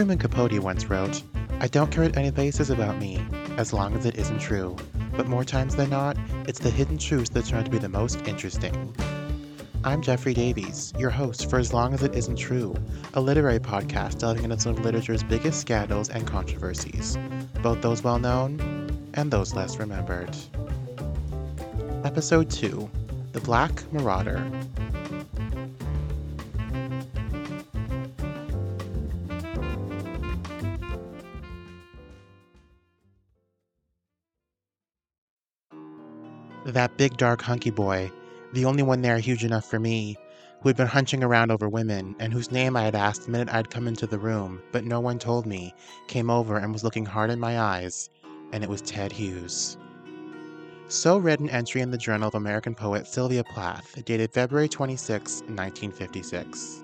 Truman Capote once wrote, I don't care what anybody says about me, as long as it isn't true. But more times than not, it's the hidden truths that turn out to be the most interesting. I'm Jeffrey Davies, your host for As Long as It Isn't True, a literary podcast delving into some of literature's biggest scandals and controversies, both those well known and those less remembered. Episode 2 The Black Marauder. That big dark hunky boy, the only one there huge enough for me, who had been hunching around over women, and whose name I had asked the minute I'd come into the room, but no one told me, came over and was looking hard in my eyes, and it was Ted Hughes. So read an entry in the Journal of American poet Sylvia Plath, dated February 26, 1956.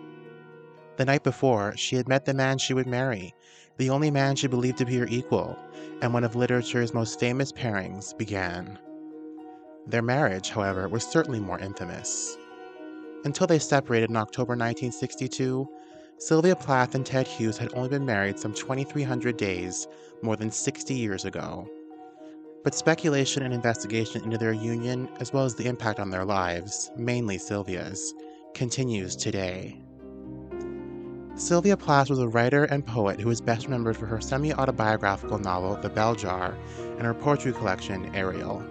The night before, she had met the man she would marry, the only man she believed to be her equal, and one of literature's most famous pairings began. Their marriage, however, was certainly more infamous. Until they separated in October 1962, Sylvia Plath and Ted Hughes had only been married some 2,300 days, more than 60 years ago. But speculation and investigation into their union, as well as the impact on their lives, mainly Sylvia's, continues today. Sylvia Plath was a writer and poet who is best remembered for her semi autobiographical novel, The Bell Jar, and her poetry collection, Ariel.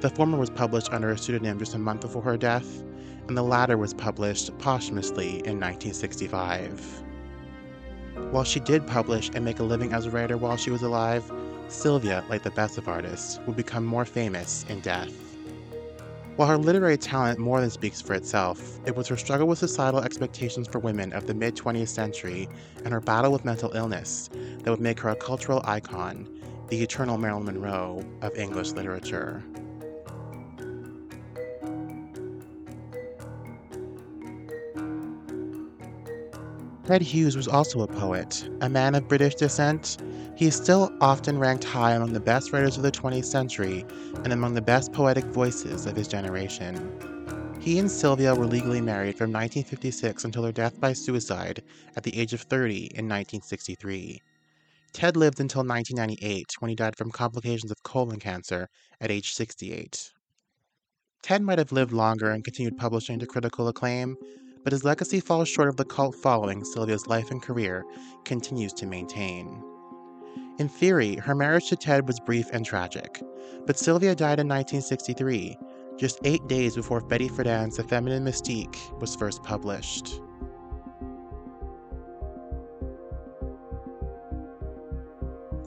The former was published under a pseudonym just a month before her death, and the latter was published posthumously in 1965. While she did publish and make a living as a writer while she was alive, Sylvia, like the best of artists, would become more famous in death. While her literary talent more than speaks for itself, it was her struggle with societal expectations for women of the mid 20th century and her battle with mental illness that would make her a cultural icon, the eternal Marilyn Monroe of English literature. Ted Hughes was also a poet. A man of British descent, he is still often ranked high among the best writers of the 20th century and among the best poetic voices of his generation. He and Sylvia were legally married from 1956 until their death by suicide at the age of 30 in 1963. Ted lived until 1998 when he died from complications of colon cancer at age 68. Ted might have lived longer and continued publishing to critical acclaim, but his legacy falls short of the cult following Sylvia's life and career continues to maintain. In theory, her marriage to Ted was brief and tragic, but Sylvia died in 1963, just eight days before Betty Friedan's The Feminine Mystique was first published.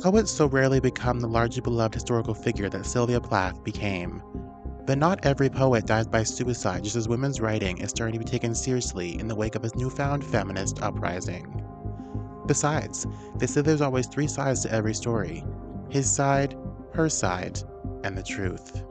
Poets so rarely become the largely beloved historical figure that Sylvia Plath became. But not every poet dies by suicide, just as women's writing is starting to be taken seriously in the wake of this newfound feminist uprising. Besides, they say there's always three sides to every story his side, her side, and the truth.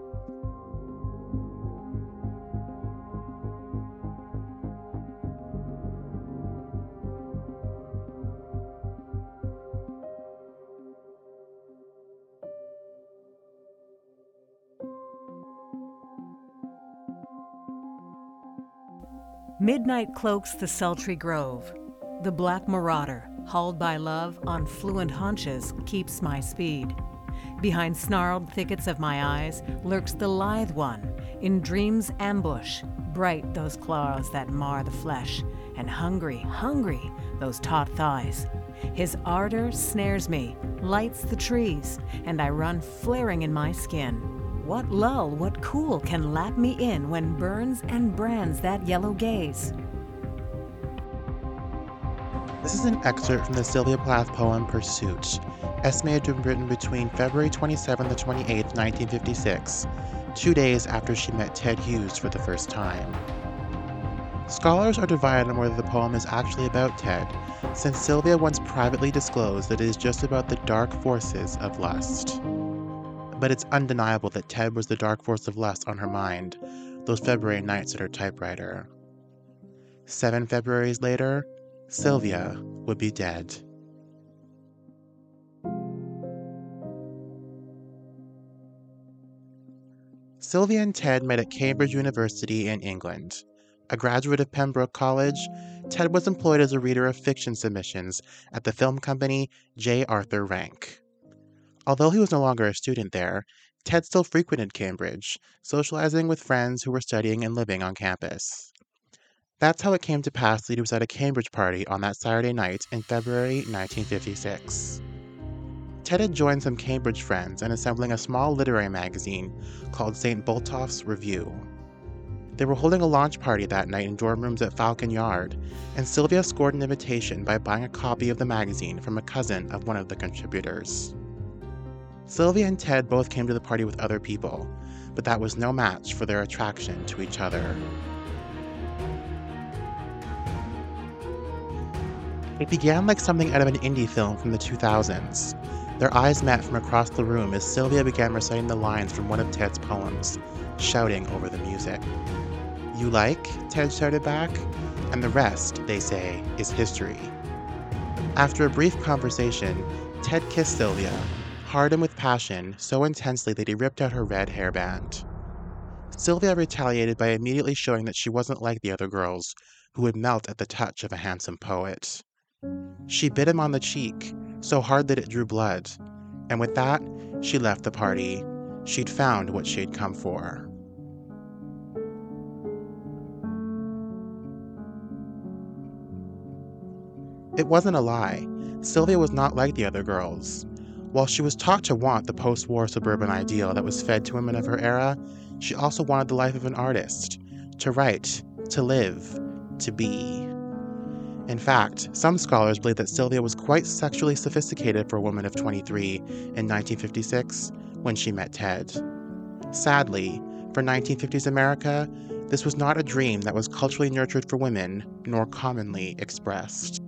Midnight cloaks the sultry grove. The black marauder, hauled by love on fluent haunches, keeps my speed. Behind snarled thickets of my eyes lurks the lithe one, in dream's ambush, bright those claws that mar the flesh, and hungry, hungry those taut thighs. His ardor snares me, lights the trees, and I run flaring in my skin. What lull, what cool can lap me in when burns and brands that yellow gaze? This is an excerpt from the Sylvia Plath poem Pursuit, estimated to have been written between February 27 and 28, 1956, two days after she met Ted Hughes for the first time. Scholars are divided on whether the poem is actually about Ted, since Sylvia once privately disclosed that it is just about the dark forces of lust but it's undeniable that Ted was the dark force of lust on her mind those February nights at her typewriter. Seven Februarys later, Sylvia would be dead. Sylvia and Ted met at Cambridge University in England. A graduate of Pembroke College, Ted was employed as a reader of fiction submissions at the film company J. Arthur Rank. Although he was no longer a student there, Ted still frequented Cambridge, socializing with friends who were studying and living on campus. That's how it came to pass that he was at a Cambridge party on that Saturday night in February 1956. Ted had joined some Cambridge friends in assembling a small literary magazine called St. Botolph's Review. They were holding a launch party that night in dorm rooms at Falcon Yard, and Sylvia scored an invitation by buying a copy of the magazine from a cousin of one of the contributors. Sylvia and Ted both came to the party with other people, but that was no match for their attraction to each other. It began like something out of an indie film from the 2000s. Their eyes met from across the room as Sylvia began reciting the lines from one of Ted's poems, shouting over the music. You like? Ted shouted back. And the rest, they say, is history. After a brief conversation, Ted kissed Sylvia, hard and with passion, so intensely that he ripped out her red hairband. Sylvia retaliated by immediately showing that she wasn't like the other girls, who would melt at the touch of a handsome poet. She bit him on the cheek, so hard that it drew blood, and with that, she left the party. She'd found what she'd come for. It wasn't a lie. Sylvia was not like the other girls. While she was taught to want the post war suburban ideal that was fed to women of her era, she also wanted the life of an artist to write, to live, to be. In fact, some scholars believe that Sylvia was quite sexually sophisticated for a woman of 23 in 1956 when she met Ted. Sadly, for 1950s America, this was not a dream that was culturally nurtured for women nor commonly expressed.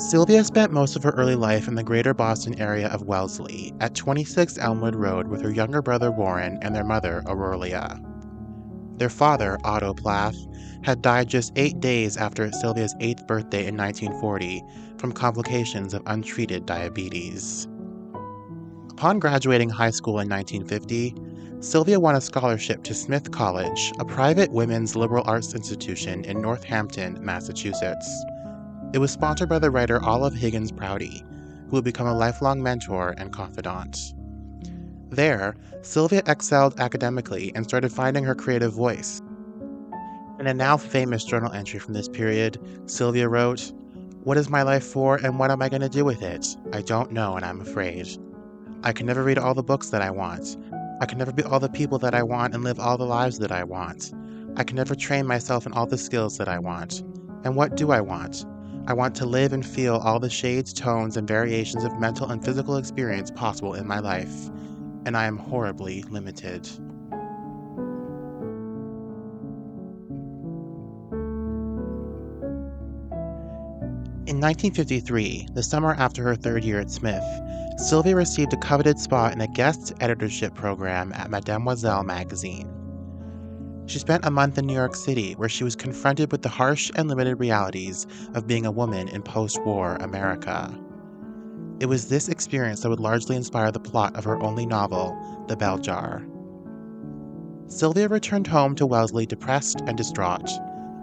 Sylvia spent most of her early life in the greater Boston area of Wellesley at 26 Elmwood Road with her younger brother Warren and their mother Aurelia. Their father, Otto Plath, had died just eight days after Sylvia's eighth birthday in 1940 from complications of untreated diabetes. Upon graduating high school in 1950, Sylvia won a scholarship to Smith College, a private women's liberal arts institution in Northampton, Massachusetts. It was sponsored by the writer Olive Higgins Prouty, who would become a lifelong mentor and confidant. There, Sylvia excelled academically and started finding her creative voice. In a now famous journal entry from this period, Sylvia wrote, What is my life for and what am I going to do with it? I don't know and I'm afraid. I can never read all the books that I want. I can never be all the people that I want and live all the lives that I want. I can never train myself in all the skills that I want. And what do I want? I want to live and feel all the shades, tones, and variations of mental and physical experience possible in my life, and I am horribly limited. In 1953, the summer after her third year at Smith, Sylvia received a coveted spot in a guest editorship program at Mademoiselle magazine. She spent a month in New York City, where she was confronted with the harsh and limited realities of being a woman in post war America. It was this experience that would largely inspire the plot of her only novel, The Bell Jar. Sylvia returned home to Wellesley depressed and distraught.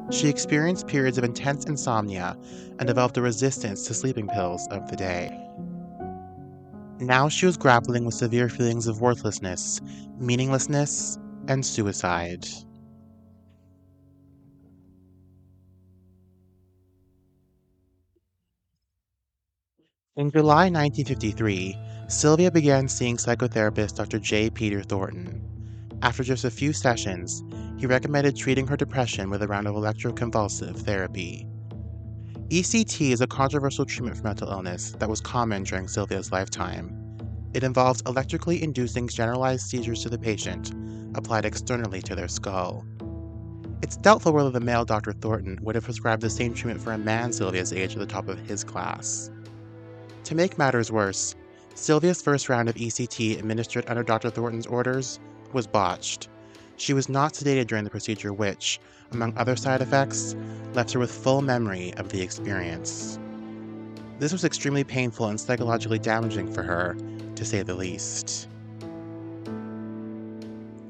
She experienced periods of intense insomnia and developed a resistance to sleeping pills of the day. Now she was grappling with severe feelings of worthlessness, meaninglessness, and suicide. In July 1953, Sylvia began seeing psychotherapist Dr. J. Peter Thornton. After just a few sessions, he recommended treating her depression with a round of electroconvulsive therapy. ECT is a controversial treatment for mental illness that was common during Sylvia's lifetime. It involves electrically inducing generalized seizures to the patient, applied externally to their skull. It's doubtful whether the male Dr. Thornton would have prescribed the same treatment for a man Sylvia's age at the top of his class. To make matters worse, Sylvia's first round of ECT administered under Dr. Thornton's orders was botched. She was not sedated during the procedure, which, among other side effects, left her with full memory of the experience. This was extremely painful and psychologically damaging for her, to say the least.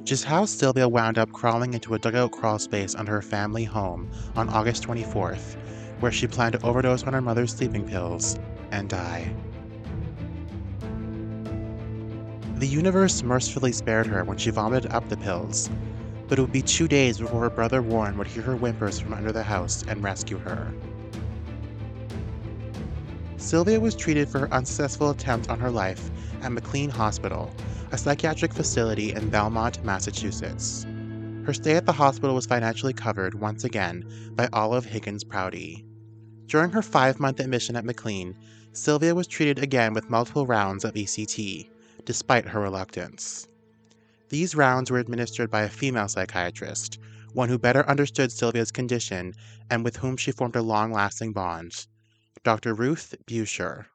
Just how Sylvia wound up crawling into a dugout crawl space under her family home on August 24th, where she planned to overdose on her mother's sleeping pills and die. The universe mercifully spared her when she vomited up the pills, but it would be two days before her brother Warren would hear her whimpers from under the house and rescue her. Sylvia was treated for her unsuccessful attempt on her life at McLean Hospital, a psychiatric facility in Belmont, Massachusetts. Her stay at the hospital was financially covered once again by Olive Higgins Prouty. During her five month admission at McLean, Sylvia was treated again with multiple rounds of ECT, despite her reluctance. These rounds were administered by a female psychiatrist, one who better understood Sylvia's condition and with whom she formed a long lasting bond Dr. Ruth Beuscher.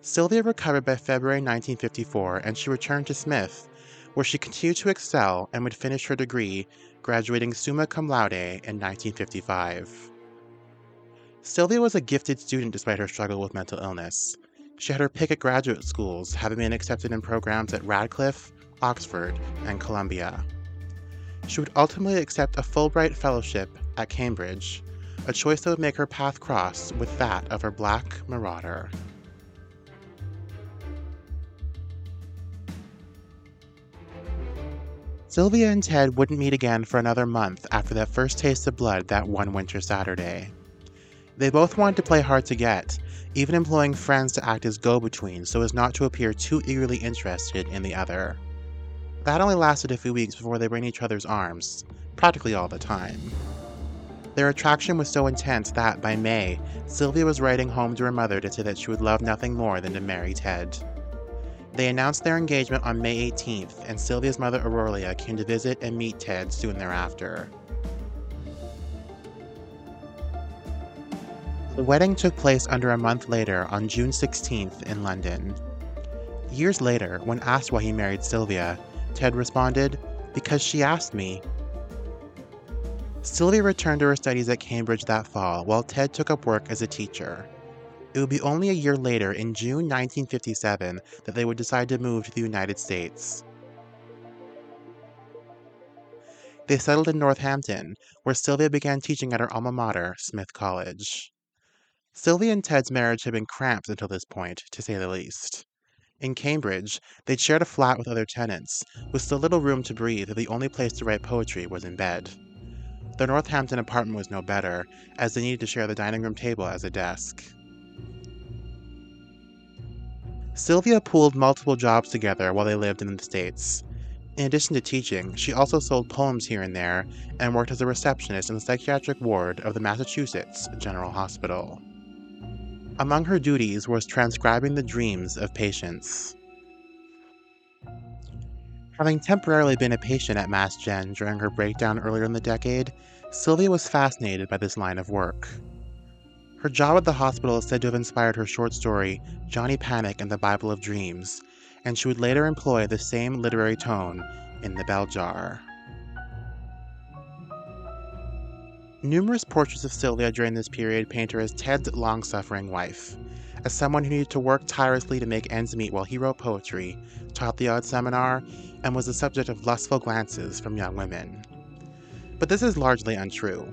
Sylvia recovered by February 1954 and she returned to Smith, where she continued to excel and would finish her degree, graduating summa cum laude in 1955. Sylvia was a gifted student despite her struggle with mental illness. She had her pick at graduate schools, having been accepted in programs at Radcliffe, Oxford, and Columbia. She would ultimately accept a Fulbright Fellowship at Cambridge, a choice that would make her path cross with that of her black marauder. Sylvia and Ted wouldn't meet again for another month after that first taste of blood that one winter Saturday. They both wanted to play hard to get, even employing friends to act as go betweens so as not to appear too eagerly interested in the other. That only lasted a few weeks before they were in each other's arms, practically all the time. Their attraction was so intense that, by May, Sylvia was writing home to her mother to say that she would love nothing more than to marry Ted. They announced their engagement on May 18th, and Sylvia's mother Aurelia came to visit and meet Ted soon thereafter. The wedding took place under a month later on June 16th in London. Years later, when asked why he married Sylvia, Ted responded, Because she asked me. Sylvia returned to her studies at Cambridge that fall, while Ted took up work as a teacher. It would be only a year later, in June 1957, that they would decide to move to the United States. They settled in Northampton, where Sylvia began teaching at her alma mater, Smith College. Sylvia and Ted's marriage had been cramped until this point, to say the least. In Cambridge, they'd shared a flat with other tenants, with so little room to breathe that the only place to write poetry was in bed. The Northampton apartment was no better, as they needed to share the dining room table as a desk. Sylvia pooled multiple jobs together while they lived in the States. In addition to teaching, she also sold poems here and there and worked as a receptionist in the psychiatric ward of the Massachusetts General Hospital. Among her duties was transcribing the dreams of patients. Having temporarily been a patient at Mass Gen during her breakdown earlier in the decade, Sylvia was fascinated by this line of work. Her job at the hospital is said to have inspired her short story, Johnny Panic and the Bible of Dreams, and she would later employ the same literary tone in The Bell Jar. Numerous portraits of Sylvia during this period paint her as Ted's long suffering wife, as someone who needed to work tirelessly to make ends meet while he wrote poetry, taught the odd seminar, and was the subject of lustful glances from young women. But this is largely untrue.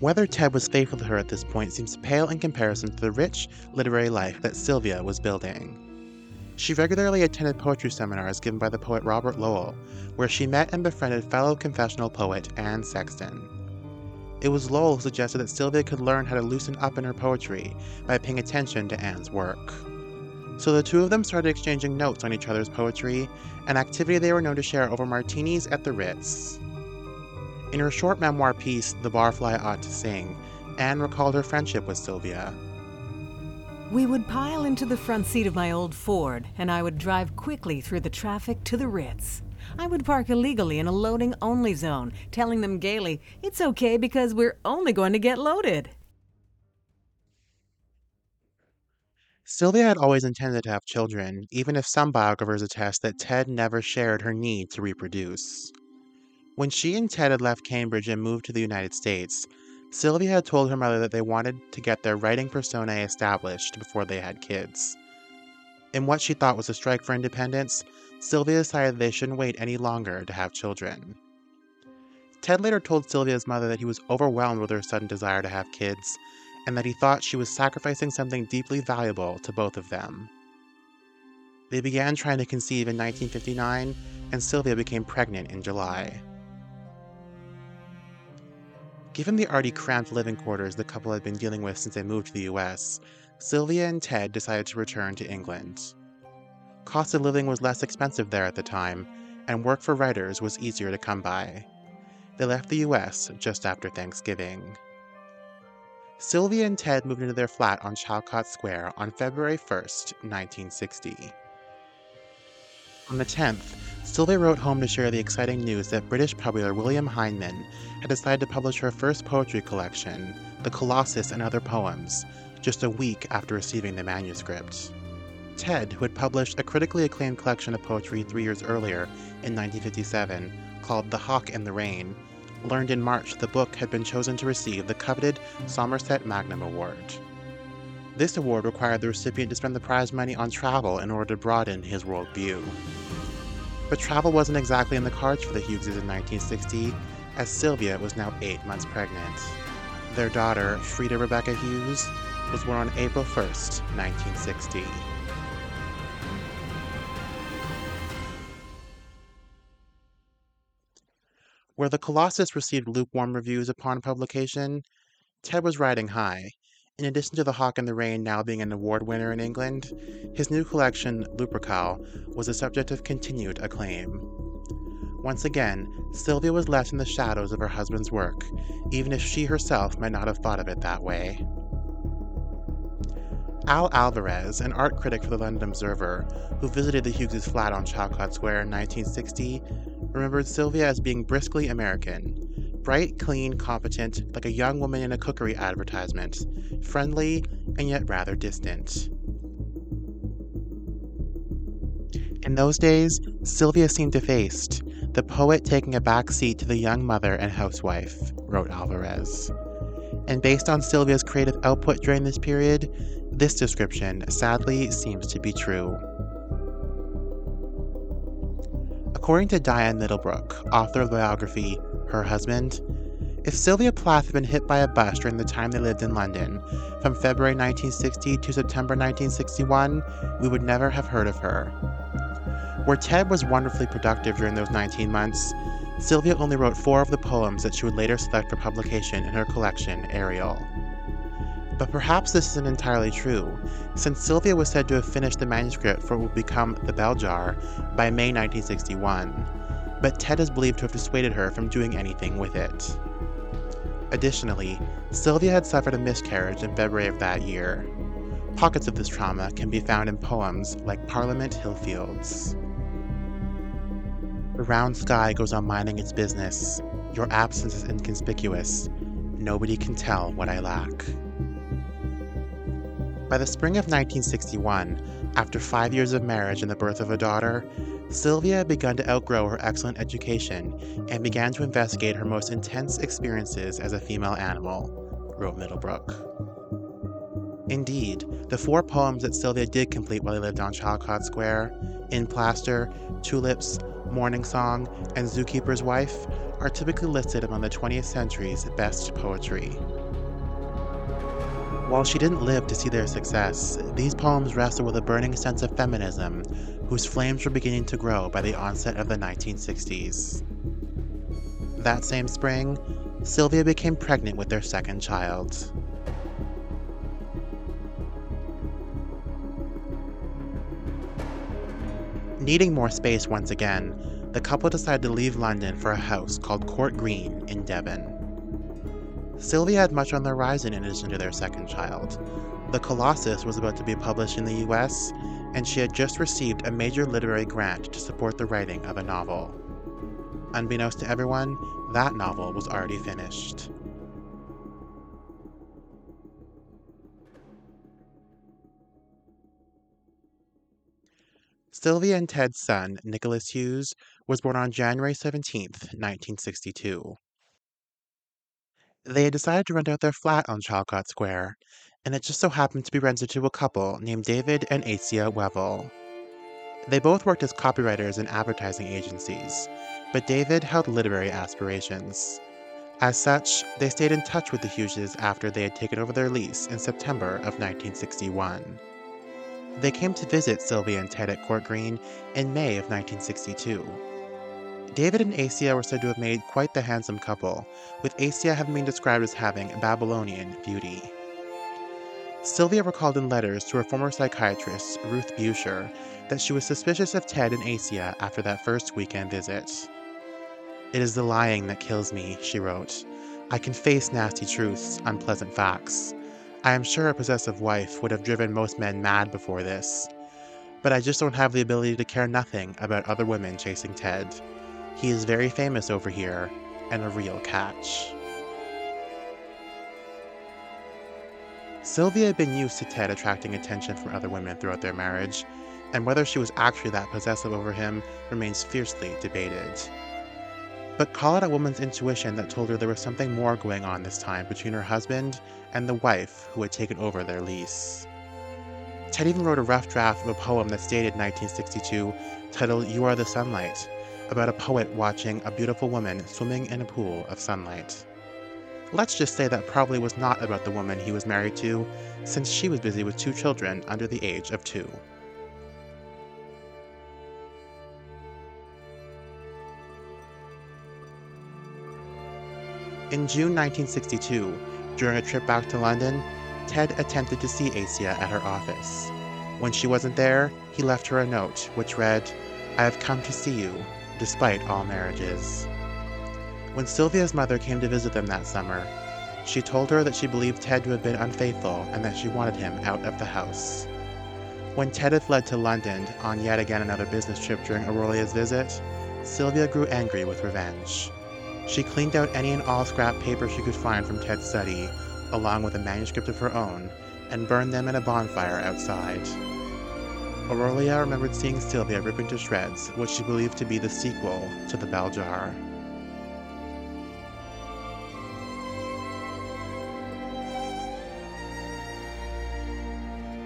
Whether Ted was faithful to her at this point seems pale in comparison to the rich literary life that Sylvia was building. She regularly attended poetry seminars given by the poet Robert Lowell, where she met and befriended fellow confessional poet Anne Sexton. It was Lowell who suggested that Sylvia could learn how to loosen up in her poetry by paying attention to Anne's work. So the two of them started exchanging notes on each other's poetry, an activity they were known to share over martinis at the Ritz. In her short memoir piece, The Barfly Ought to Sing, Anne recalled her friendship with Sylvia. We would pile into the front seat of my old Ford, and I would drive quickly through the traffic to the Ritz. I would park illegally in a loading only zone, telling them gaily, it's okay because we're only going to get loaded. Sylvia had always intended to have children, even if some biographers attest that Ted never shared her need to reproduce. When she and Ted had left Cambridge and moved to the United States, Sylvia had told her mother that they wanted to get their writing persona established before they had kids. In what she thought was a strike for independence, Sylvia decided they shouldn't wait any longer to have children. Ted later told Sylvia's mother that he was overwhelmed with her sudden desire to have kids, and that he thought she was sacrificing something deeply valuable to both of them. They began trying to conceive in 1959, and Sylvia became pregnant in July. Given the already cramped living quarters the couple had been dealing with since they moved to the US, Sylvia and Ted decided to return to England. Cost of living was less expensive there at the time, and work for writers was easier to come by. They left the US just after Thanksgiving. Sylvia and Ted moved into their flat on Chalcot Square on February 1st, 1960. On the 10th, Sylvia wrote home to share the exciting news that British publisher William Heinemann had decided to publish her first poetry collection, The Colossus and Other Poems, just a week after receiving the manuscript. Ted, who had published a critically acclaimed collection of poetry three years earlier in 1957 called The Hawk and the Rain, learned in March the book had been chosen to receive the coveted Somerset Maugham Award. This award required the recipient to spend the prize money on travel in order to broaden his worldview. But travel wasn't exactly in the cards for the Hugheses in 1960, as Sylvia was now eight months pregnant. Their daughter, Frida Rebecca Hughes, was born on April 1st, 1960. Where the Colossus received lukewarm reviews upon publication, Ted was riding high. In addition to The Hawk and the Rain now being an award winner in England, his new collection, Lupercal, was a subject of continued acclaim. Once again, Sylvia was left in the shadows of her husband's work, even if she herself might not have thought of it that way. Al Alvarez, an art critic for the London Observer, who visited the Hughes' flat on Chalcot Square in 1960, remembered Sylvia as being briskly American bright, clean, competent, like a young woman in a cookery advertisement, friendly, and yet rather distant. In those days, Sylvia seemed defaced, the poet taking a back seat to the young mother and housewife, wrote Alvarez. And based on Sylvia's creative output during this period, this description sadly seems to be true. According to Diane Middlebrook, author of the biography Her Husband, if Sylvia Plath had been hit by a bus during the time they lived in London, from February 1960 to September 1961, we would never have heard of her. Where Ted was wonderfully productive during those 19 months, Sylvia only wrote four of the poems that she would later select for publication in her collection, Ariel. But perhaps this isn't entirely true, since Sylvia was said to have finished the manuscript for what would become The Bell Jar by May 1961, but Ted is believed to have dissuaded her from doing anything with it. Additionally, Sylvia had suffered a miscarriage in February of that year. Pockets of this trauma can be found in poems like Parliament Hillfields. The round sky goes on minding its business. Your absence is inconspicuous. Nobody can tell what I lack. By the spring of 1961, after five years of marriage and the birth of a daughter, Sylvia had begun to outgrow her excellent education and began to investigate her most intense experiences as a female animal, wrote Middlebrook. Indeed, the four poems that Sylvia did complete while they lived on Chalcot Square, In Plaster, Tulips, Morning Song, and Zookeeper's Wife, are typically listed among the 20th century's best poetry. While she didn't live to see their success, these poems wrestle with a burning sense of feminism whose flames were beginning to grow by the onset of the 1960s. That same spring, Sylvia became pregnant with their second child. Needing more space once again, the couple decided to leave London for a house called Court Green in Devon. Sylvia had much on the horizon in addition to their second child. The Colossus was about to be published in the US, and she had just received a major literary grant to support the writing of a novel. Unbeknownst to everyone, that novel was already finished. Sylvia and Ted's son, Nicholas Hughes, was born on January 17, 1962. They had decided to rent out their flat on Chalcot Square, and it just so happened to be rented to a couple named David and Assia Wevill. They both worked as copywriters in advertising agencies, but David held literary aspirations. As such, they stayed in touch with the Hugheses after they had taken over their lease in September of 1961. They came to visit Sylvia and Ted at Court Green in May of 1962. David and Assia were said to have made quite the handsome couple, with Assia having been described as having Babylonian beauty. Sylvia recalled in letters to her former psychiatrist, Ruth Beuscher, that she was suspicious of Ted and Assia after that first weekend visit. It is the lying that kills me, she wrote. I can face nasty truths, unpleasant facts. I am sure a possessive wife would have driven most men mad before this. But I just don't have the ability to care nothing about other women chasing Ted. He is very famous over here, and a real catch. Sylvia had been used to Ted attracting attention from other women throughout their marriage, and whether she was actually that possessive over him remains fiercely debated. But call it a woman's intuition that told her there was something more going on this time between her husband and the wife who had taken over their lease. Ted even wrote a rough draft of a poem that's dated 1962 titled You Are the Sunlight, about a poet watching a beautiful woman swimming in a pool of sunlight. Let's just say that probably was not about the woman he was married to, since she was busy with two children under the age of two. In June 1962, during a trip back to London, Ted attempted to see Assia at her office. When she wasn't there, he left her a note which read, I have come to see you, despite all marriages. When Sylvia's mother came to visit them that summer, she told her that she believed Ted to have been unfaithful and that she wanted him out of the house. When Ted had fled to London on yet again another business trip during Aurelia's visit, Sylvia grew angry with revenge. She cleaned out any and all scrap paper she could find from Ted's study, along with a manuscript of her own, and burned them in a bonfire outside. Aurelia remembered seeing Sylvia rip into shreds what she believed to be the sequel to the bell jar.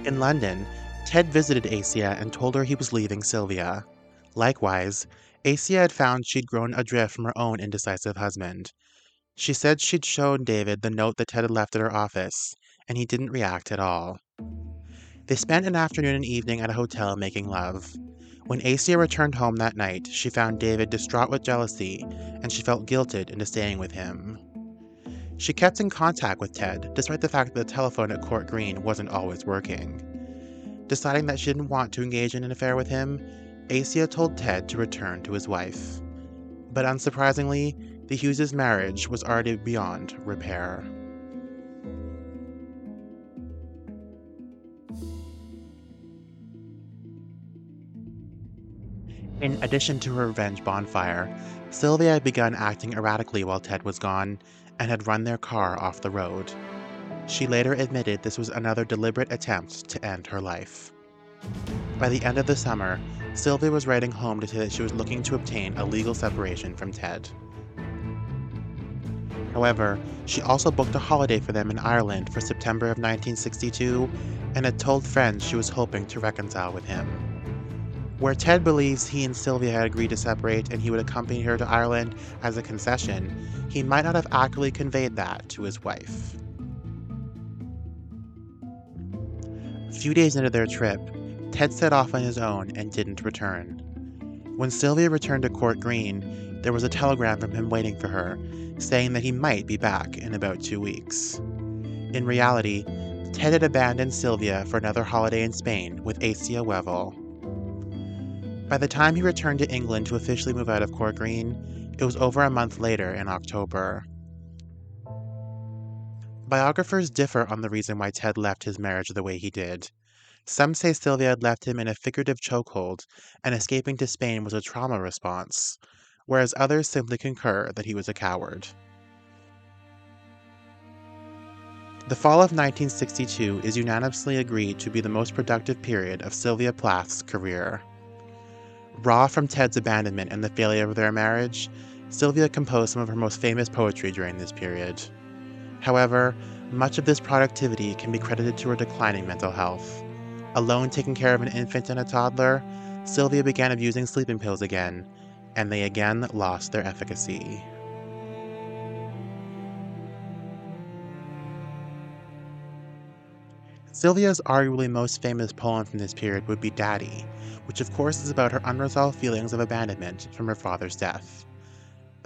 In London, Ted visited Assia and told her he was leaving Sylvia. Likewise, Assia had found she'd grown adrift from her own indecisive husband. She said she'd shown David the note that Ted had left at her office, and he didn't react at all. They spent an afternoon and evening at a hotel making love. When Assia returned home that night, she found David distraught with jealousy, and she felt guilted into staying with him. She kept in contact with Ted, despite the fact that the telephone at Court Green wasn't always working. Deciding that she didn't want to engage in an affair with him, Assia told Ted to return to his wife. But unsurprisingly, the Hughes' marriage was already beyond repair. In addition to her revenge bonfire, Sylvia had begun acting erratically while Ted was gone and had run their car off the road. She later admitted this was another deliberate attempt to end her life. By the end of the summer, Sylvia was writing home to say that she was looking to obtain a legal separation from Ted. However, she also booked a holiday for them in Ireland for September of 1962 and had told friends she was hoping to reconcile with him. Where Ted believes he and Sylvia had agreed to separate and he would accompany her to Ireland as a concession, he might not have accurately conveyed that to his wife. A few days into their trip, Ted set off on his own and didn't return. When Sylvia returned to Court Green, there was a telegram from him waiting for her, saying that he might be back in about two weeks. In reality, Ted had abandoned Sylvia for another holiday in Spain with Assia Wevill. By the time he returned to England to officially move out of Court Green, it was over a month later in October. Biographers differ on the reason why Ted left his marriage the way he did. Some say Sylvia had left him in a figurative chokehold, and escaping to Spain was a trauma response, whereas others simply concur that he was a coward. The fall of 1962 is unanimously agreed to be the most productive period of Sylvia Plath's career. Raw from Ted's abandonment and the failure of their marriage, Sylvia composed some of her most famous poetry during this period. However, Much of this productivity can be credited to her declining mental health. Alone taking care of an infant and a toddler, Sylvia began abusing sleeping pills again, and they again lost their efficacy. Sylvia's arguably most famous poem from this period would be Daddy, which of course is about her unresolved feelings of abandonment from her father's death.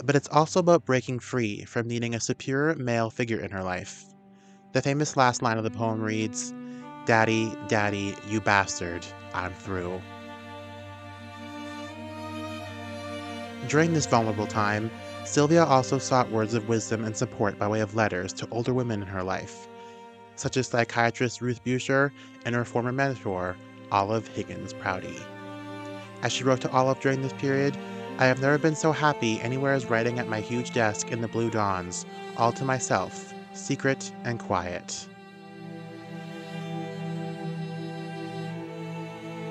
But it's also about breaking free from needing a superior male figure in her life. The famous last line of the poem reads, Daddy, Daddy, you bastard, I'm through. During this vulnerable time, Sylvia also sought words of wisdom and support by way of letters to older women in her life, such as psychiatrist Ruth Beuscher and her former mentor, Olive Higgins Prouty. As she wrote to Olive during this period, I have never been so happy anywhere as writing at my huge desk in the blue dawns, all to myself, secret and quiet.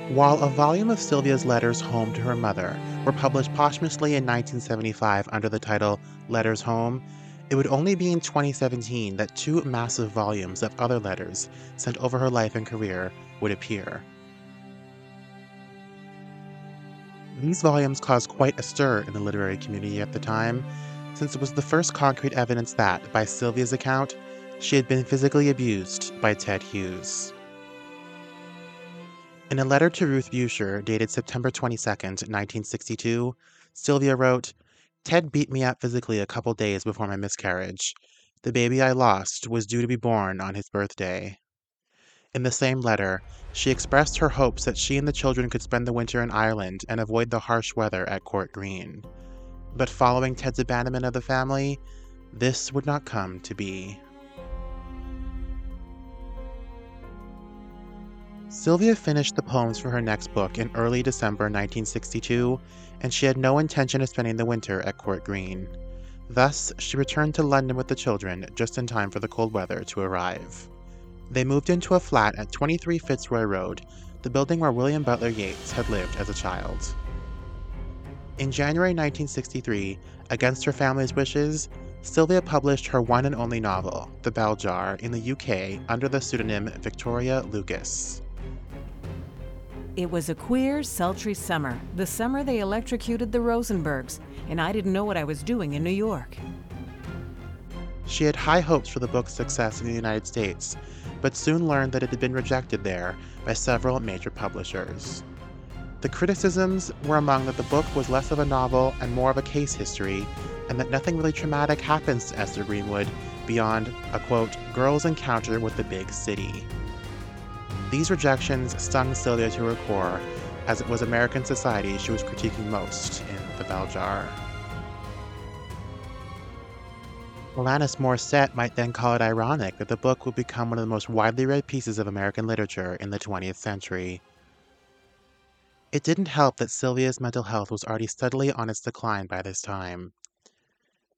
While a volume of Sylvia's letters home to her mother were published posthumously in 1975 under the title Letters Home, it would only be in 2017 that two massive volumes of other letters sent over her life and career would appear. These volumes caused quite a stir in the literary community at the time, since it was the first concrete evidence that, by Sylvia's account, she had been physically abused by Ted Hughes. In a letter to Ruth Beuscher dated September 22, 1962, Sylvia wrote, Ted beat me up physically a couple days before my miscarriage. The baby I lost was due to be born on his birthday. In the same letter, she expressed her hopes that she and the children could spend the winter in Ireland and avoid the harsh weather at Court Green. But following Ted's abandonment of the family, this would not come to be. Sylvia finished the poems for her next book in early December 1962, and she had no intention of spending the winter at Court Green. Thus, she returned to London with the children just in time for the cold weather to arrive. They moved into a flat at 23 Fitzroy Road, the building where William Butler Yeats had lived as a child. In January 1963, against her family's wishes, Sylvia published her one and only novel, The Bell Jar, in the UK under the pseudonym Victoria Lucas. It was a queer, sultry summer, the summer they electrocuted the Rosenbergs, and I didn't know what I was doing in New York. She had high hopes for the book's success in the United States, but soon learned that it had been rejected there by several major publishers. The criticisms were among that the book was less of a novel and more of a case history, and that nothing really traumatic happens to Esther Greenwood beyond a quote, girl's encounter with the big city. These rejections stung Sylvia to her core, as it was American society she was critiquing most in The Bell Jar. Alanis Morissette might then call it ironic that the book would become one of the most widely read pieces of American literature in the 20th century. It didn't help that Sylvia's mental health was already steadily on its decline by this time.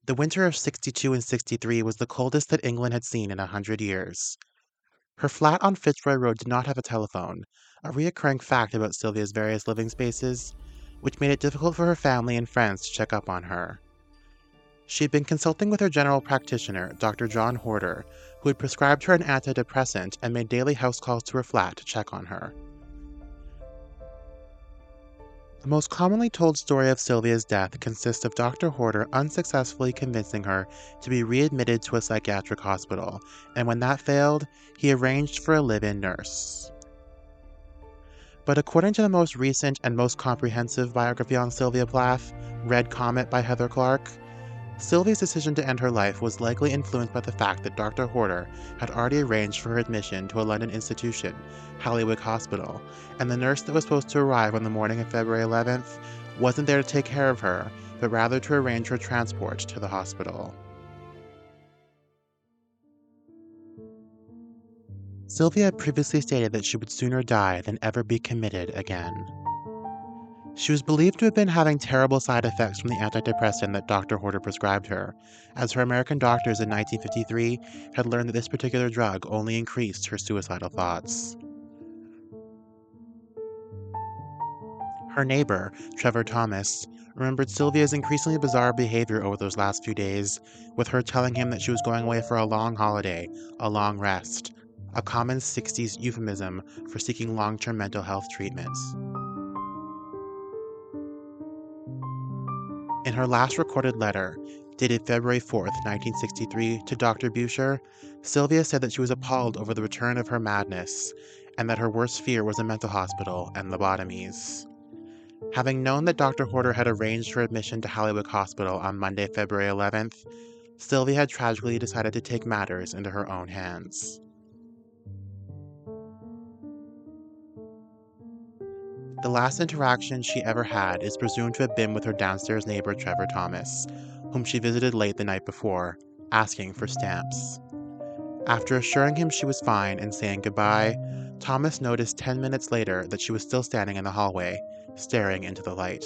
The winter of 62 and 63 was the coldest that England had seen in a hundred years. Her flat on Fitzroy Road did not have a telephone, a reoccurring fact about Sylvia's various living spaces, which made it difficult for her family and friends to check up on her. She had been consulting with her general practitioner, Dr. John Horder, who had prescribed her an antidepressant and made daily house calls to her flat to check on her. The most commonly told story of Sylvia's death consists of Dr. Horder unsuccessfully convincing her to be readmitted to a psychiatric hospital, and when that failed, he arranged for a live in nurse. But according to the most recent and most comprehensive biography on Sylvia Plath, Red Comet by Heather Clark, Sylvia's decision to end her life was likely influenced by the fact that Dr. Horder had already arranged for her admission to a London institution, Halliwick Hospital, and the nurse that was supposed to arrive on the morning of February 11th wasn't there to take care of her, but rather to arrange her transport to the hospital. Sylvia had previously stated that she would sooner die than ever be committed again. She was believed to have been having terrible side effects from the antidepressant that Dr. Horder prescribed her, as her American doctors in 1953 had learned that this particular drug only increased her suicidal thoughts. Her neighbor, Trevor Thomas, remembered Sylvia's increasingly bizarre behavior over those last few days, with her telling him that she was going away for a long holiday, a long rest, a common 60s euphemism for seeking long term mental health treatments. In her last recorded letter, dated February 4th, 1963, to Dr. Beuscher, Sylvia said that she was appalled over the return of her madness and that her worst fear was a mental hospital and lobotomies. Having known that Dr. Horder had arranged her admission to Halliwick Hospital on Monday, February 11th, Sylvia had tragically decided to take matters into her own hands. The last interaction she ever had is presumed to have been with her downstairs neighbor Trevor Thomas, whom she visited late the night before, asking for stamps. After assuring him she was fine and saying goodbye, Thomas noticed 10 minutes later that she was still standing in the hallway, staring into the light.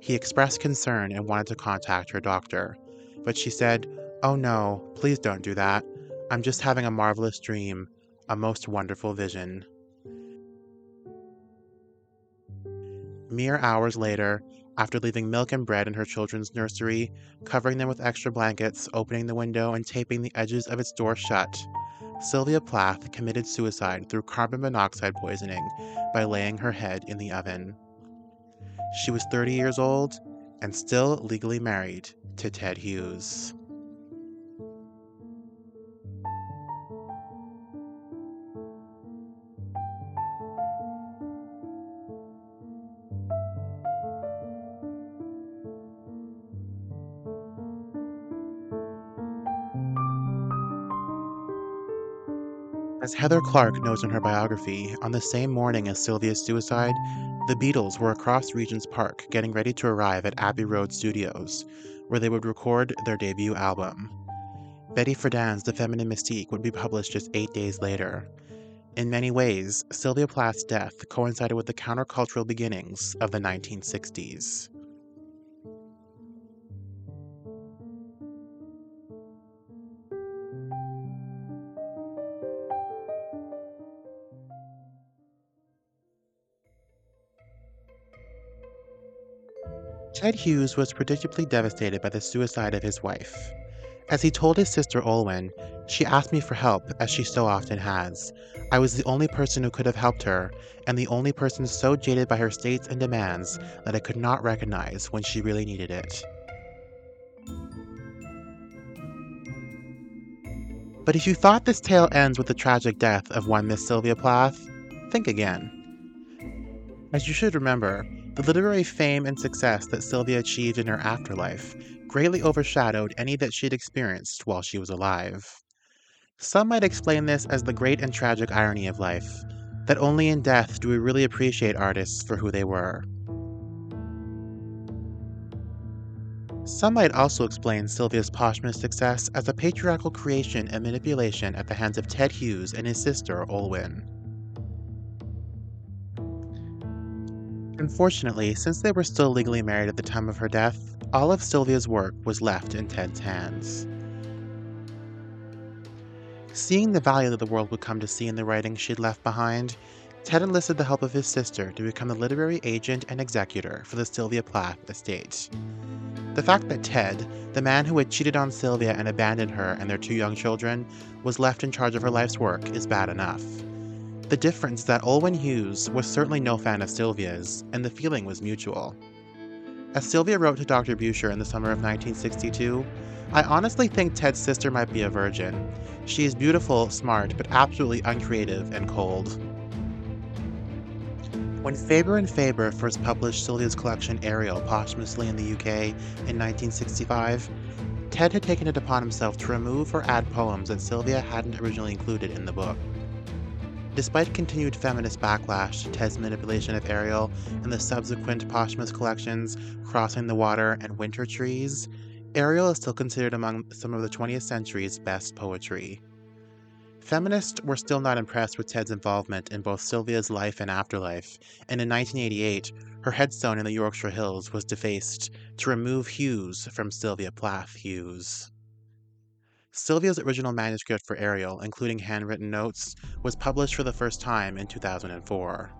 He expressed concern and wanted to contact her doctor, but she said, Oh no, please don't do that. I'm just having a marvelous dream, a most wonderful vision. Mere hours later, after leaving milk and bread in her children's nursery, covering them with extra blankets, opening the window, and taping the edges of its door shut, Sylvia Plath committed suicide through carbon monoxide poisoning by laying her head in the oven. She was 30 years old and still legally married to Ted Hughes. As Heather Clark notes in her biography, on the same morning as Sylvia's suicide, the Beatles were across Regent's Park getting ready to arrive at Abbey Road Studios, where they would record their debut album. Betty Friedan's The Feminine Mystique would be published just eight days later. In many ways, Sylvia Plath's death coincided with the countercultural beginnings of the 1960s. Ted Hughes was predictably devastated by the suicide of his wife. As he told his sister Olwen, she asked me for help, as she so often has. I was the only person who could have helped her, and the only person so jaded by her states and demands that I could not recognize when she really needed it. But if you thought this tale ends with the tragic death of one Miss Sylvia Plath, think again. As you should remember, the literary fame and success that Sylvia achieved in her afterlife greatly overshadowed any that she had experienced while she was alive. Some might explain this as the great and tragic irony of life that only in death do we really appreciate artists for who they were. Some might also explain Sylvia's posthumous success as a patriarchal creation and manipulation at the hands of Ted Hughes and his sister, Olwen. Unfortunately, since they were still legally married at the time of her death, all of Sylvia's work was left in Ted's hands. Seeing the value that the world would come to see in the writings she'd left behind, Ted enlisted the help of his sister to become the literary agent and executor for the Sylvia Plath estate. The fact that Ted, the man who had cheated on Sylvia and abandoned her and their two young children, was left in charge of her life's work is bad enough. The difference that Olwen Hughes was certainly no fan of Sylvia's, and the feeling was mutual. As Sylvia wrote to Dr. Beuscher in the summer of 1962, I honestly think Ted's sister might be a virgin. She is beautiful, smart, but absolutely uncreative and cold. When Faber and Faber first published Sylvia's collection Ariel posthumously in the UK in 1965, Ted had taken it upon himself to remove or add poems that Sylvia hadn't originally included in the book. Despite continued feminist backlash to Ted's manipulation of Ariel and the subsequent posthumous collections Crossing the Water and Winter Trees, Ariel is still considered among some of the 20th century's best poetry. Feminists were still not impressed with Ted's involvement in both Sylvia's life and afterlife, and in 1988, her headstone in the Yorkshire Hills was defaced to remove Hughes from Sylvia Plath Hughes. Sylvia's original manuscript for Ariel, including handwritten notes, was published for the first time in 2004.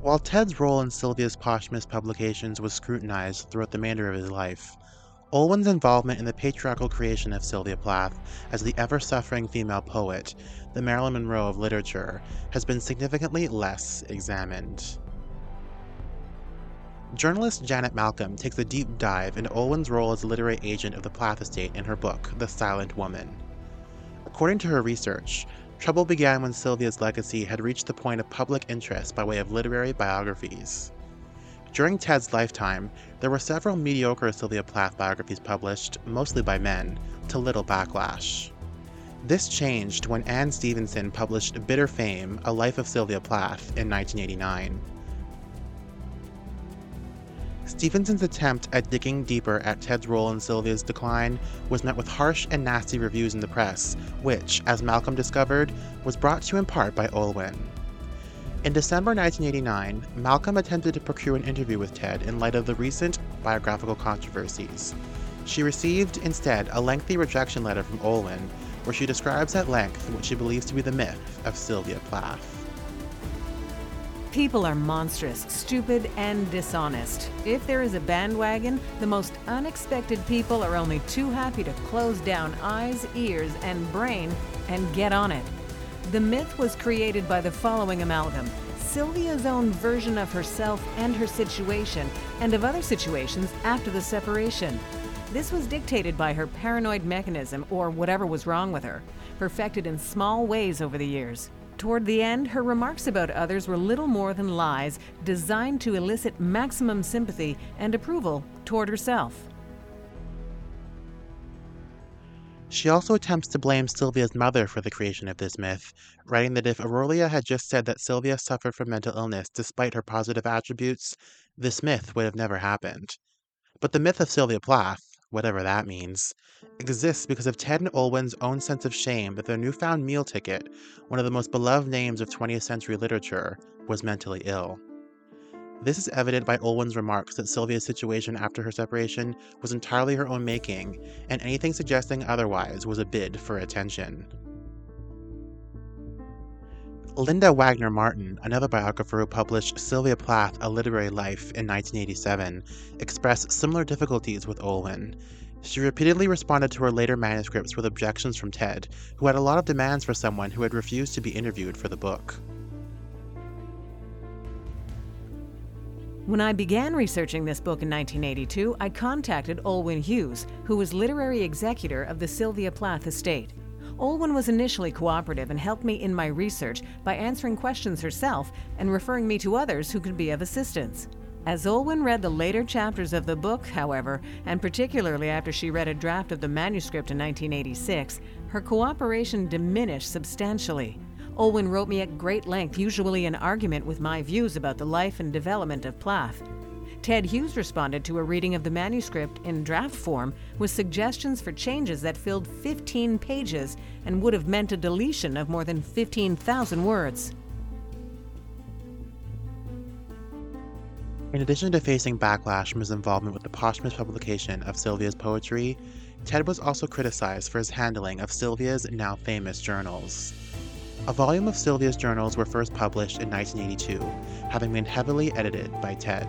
While Ted's role in Sylvia's posthumous publications was scrutinized throughout the remainder of his life, Olwen's involvement in the patriarchal creation of Sylvia Plath as the ever suffering female poet, the Marilyn Monroe of literature, has been significantly less examined. Journalist Janet Malcolm takes a deep dive into Olwen's role as a literary agent of the Plath estate in her book, The Silent Woman. According to her research, trouble began when Sylvia's legacy had reached the point of public interest by way of literary biographies. During Ted's lifetime, there were several mediocre Sylvia Plath biographies published, mostly by men, to little backlash. This changed when Anne Stevenson published Bitter Fame A Life of Sylvia Plath in 1989. Stevenson's attempt at digging deeper at Ted's role in Sylvia's decline was met with harsh and nasty reviews in the press, which, as Malcolm discovered, was brought to in part by Olwen. In December 1989, Malcolm attempted to procure an interview with Ted in light of the recent biographical controversies. She received, instead, a lengthy rejection letter from Olwen, where she describes at length what she believes to be the myth of Sylvia Plath. People are monstrous, stupid, and dishonest. If there is a bandwagon, the most unexpected people are only too happy to close down eyes, ears, and brain and get on it. The myth was created by the following amalgam Sylvia's own version of herself and her situation, and of other situations after the separation. This was dictated by her paranoid mechanism, or whatever was wrong with her, perfected in small ways over the years. Toward the end, her remarks about others were little more than lies designed to elicit maximum sympathy and approval toward herself. She also attempts to blame Sylvia's mother for the creation of this myth, writing that if Aurelia had just said that Sylvia suffered from mental illness despite her positive attributes, this myth would have never happened. But the myth of Sylvia Plath, whatever that means, exists because of Ted and Olwen's own sense of shame that their newfound meal ticket, one of the most beloved names of 20th century literature, was mentally ill. This is evident by Olwen's remarks that Sylvia's situation after her separation was entirely her own making, and anything suggesting otherwise was a bid for attention. Linda Wagner Martin, another biographer who published Sylvia Plath A Literary Life in 1987, expressed similar difficulties with Olwen. She repeatedly responded to her later manuscripts with objections from Ted, who had a lot of demands for someone who had refused to be interviewed for the book. When I began researching this book in 1982, I contacted Olwen Hughes, who was literary executor of the Sylvia Plath estate. Olwen was initially cooperative and helped me in my research by answering questions herself and referring me to others who could be of assistance. As Olwen read the later chapters of the book, however, and particularly after she read a draft of the manuscript in 1986, her cooperation diminished substantially. Olwen wrote me at great length, usually in argument with my views about the life and development of Plath. Ted Hughes responded to a reading of the manuscript in draft form with suggestions for changes that filled 15 pages and would have meant a deletion of more than 15,000 words. In addition to facing backlash from his involvement with the posthumous publication of Sylvia's poetry, Ted was also criticized for his handling of Sylvia's now famous journals. A volume of Sylvia's journals were first published in 1982, having been heavily edited by Ted.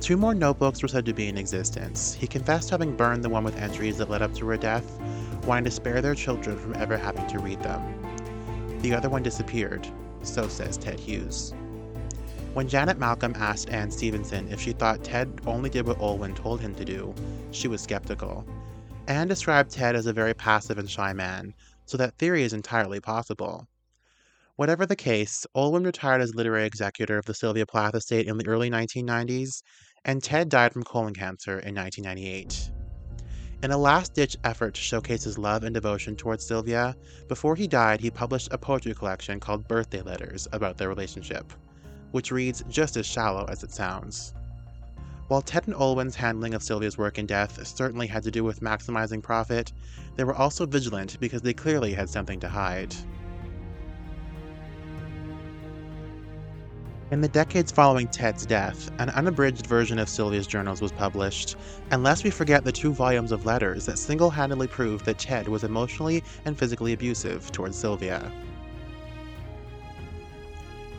Two more notebooks were said to be in existence. He confessed having burned the one with entries that led up to her death, wanting to spare their children from ever having to read them. The other one disappeared, so says Ted Hughes. When Janet Malcolm asked Anne Stevenson if she thought Ted only did what Olwen told him to do, she was skeptical. Anne described Ted as a very passive and shy man, so that theory is entirely possible. Whatever the case, Olwen retired as literary executor of the Sylvia Plath estate in the early 1990s, and Ted died from colon cancer in 1998. In a last ditch effort to showcase his love and devotion towards Sylvia, before he died, he published a poetry collection called Birthday Letters about their relationship, which reads just as shallow as it sounds. While Ted and Olwen's handling of Sylvia's work and death certainly had to do with maximizing profit, they were also vigilant because they clearly had something to hide. In the decades following Ted's death, an unabridged version of Sylvia's journals was published, and lest we forget the two volumes of letters that single handedly proved that Ted was emotionally and physically abusive towards Sylvia.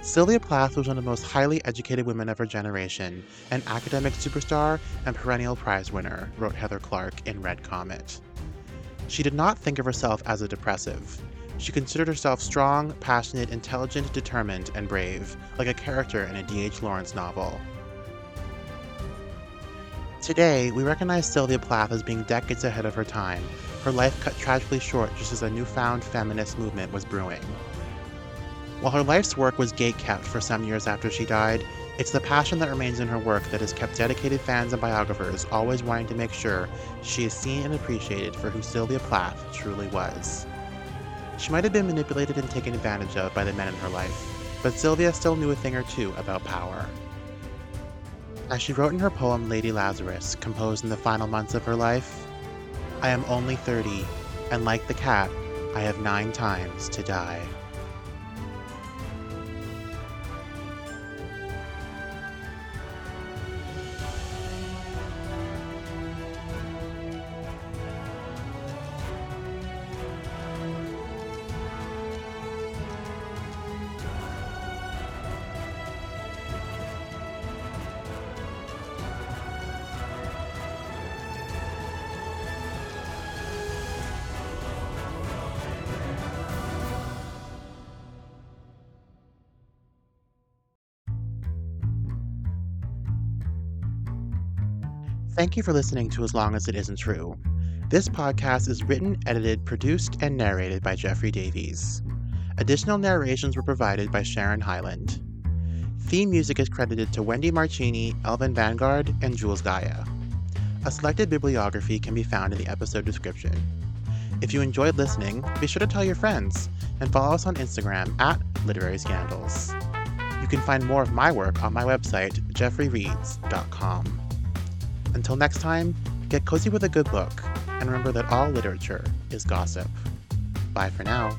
Sylvia Plath was one of the most highly educated women of her generation, an academic superstar and perennial prize winner, wrote Heather Clark in Red Comet. She did not think of herself as a depressive. She considered herself strong, passionate, intelligent, determined, and brave, like a character in a D.H. Lawrence novel. Today, we recognize Sylvia Plath as being decades ahead of her time, her life cut tragically short just as a newfound feminist movement was brewing. While her life's work was gatekept for some years after she died, it's the passion that remains in her work that has kept dedicated fans and biographers always wanting to make sure she is seen and appreciated for who Sylvia Plath truly was. She might have been manipulated and taken advantage of by the men in her life, but Sylvia still knew a thing or two about power. As she wrote in her poem Lady Lazarus, composed in the final months of her life, I am only 30, and like the cat, I have nine times to die. Thank you for listening to As Long as It Isn't True. This podcast is written, edited, produced, and narrated by Jeffrey Davies. Additional narrations were provided by Sharon Hyland. Theme music is credited to Wendy Marcini, Elvin Vanguard, and Jules Gaia. A selected bibliography can be found in the episode description. If you enjoyed listening, be sure to tell your friends and follow us on Instagram at Literary Scandals. You can find more of my work on my website, jeffreyreads.com. Until next time, get cozy with a good book, and remember that all literature is gossip. Bye for now.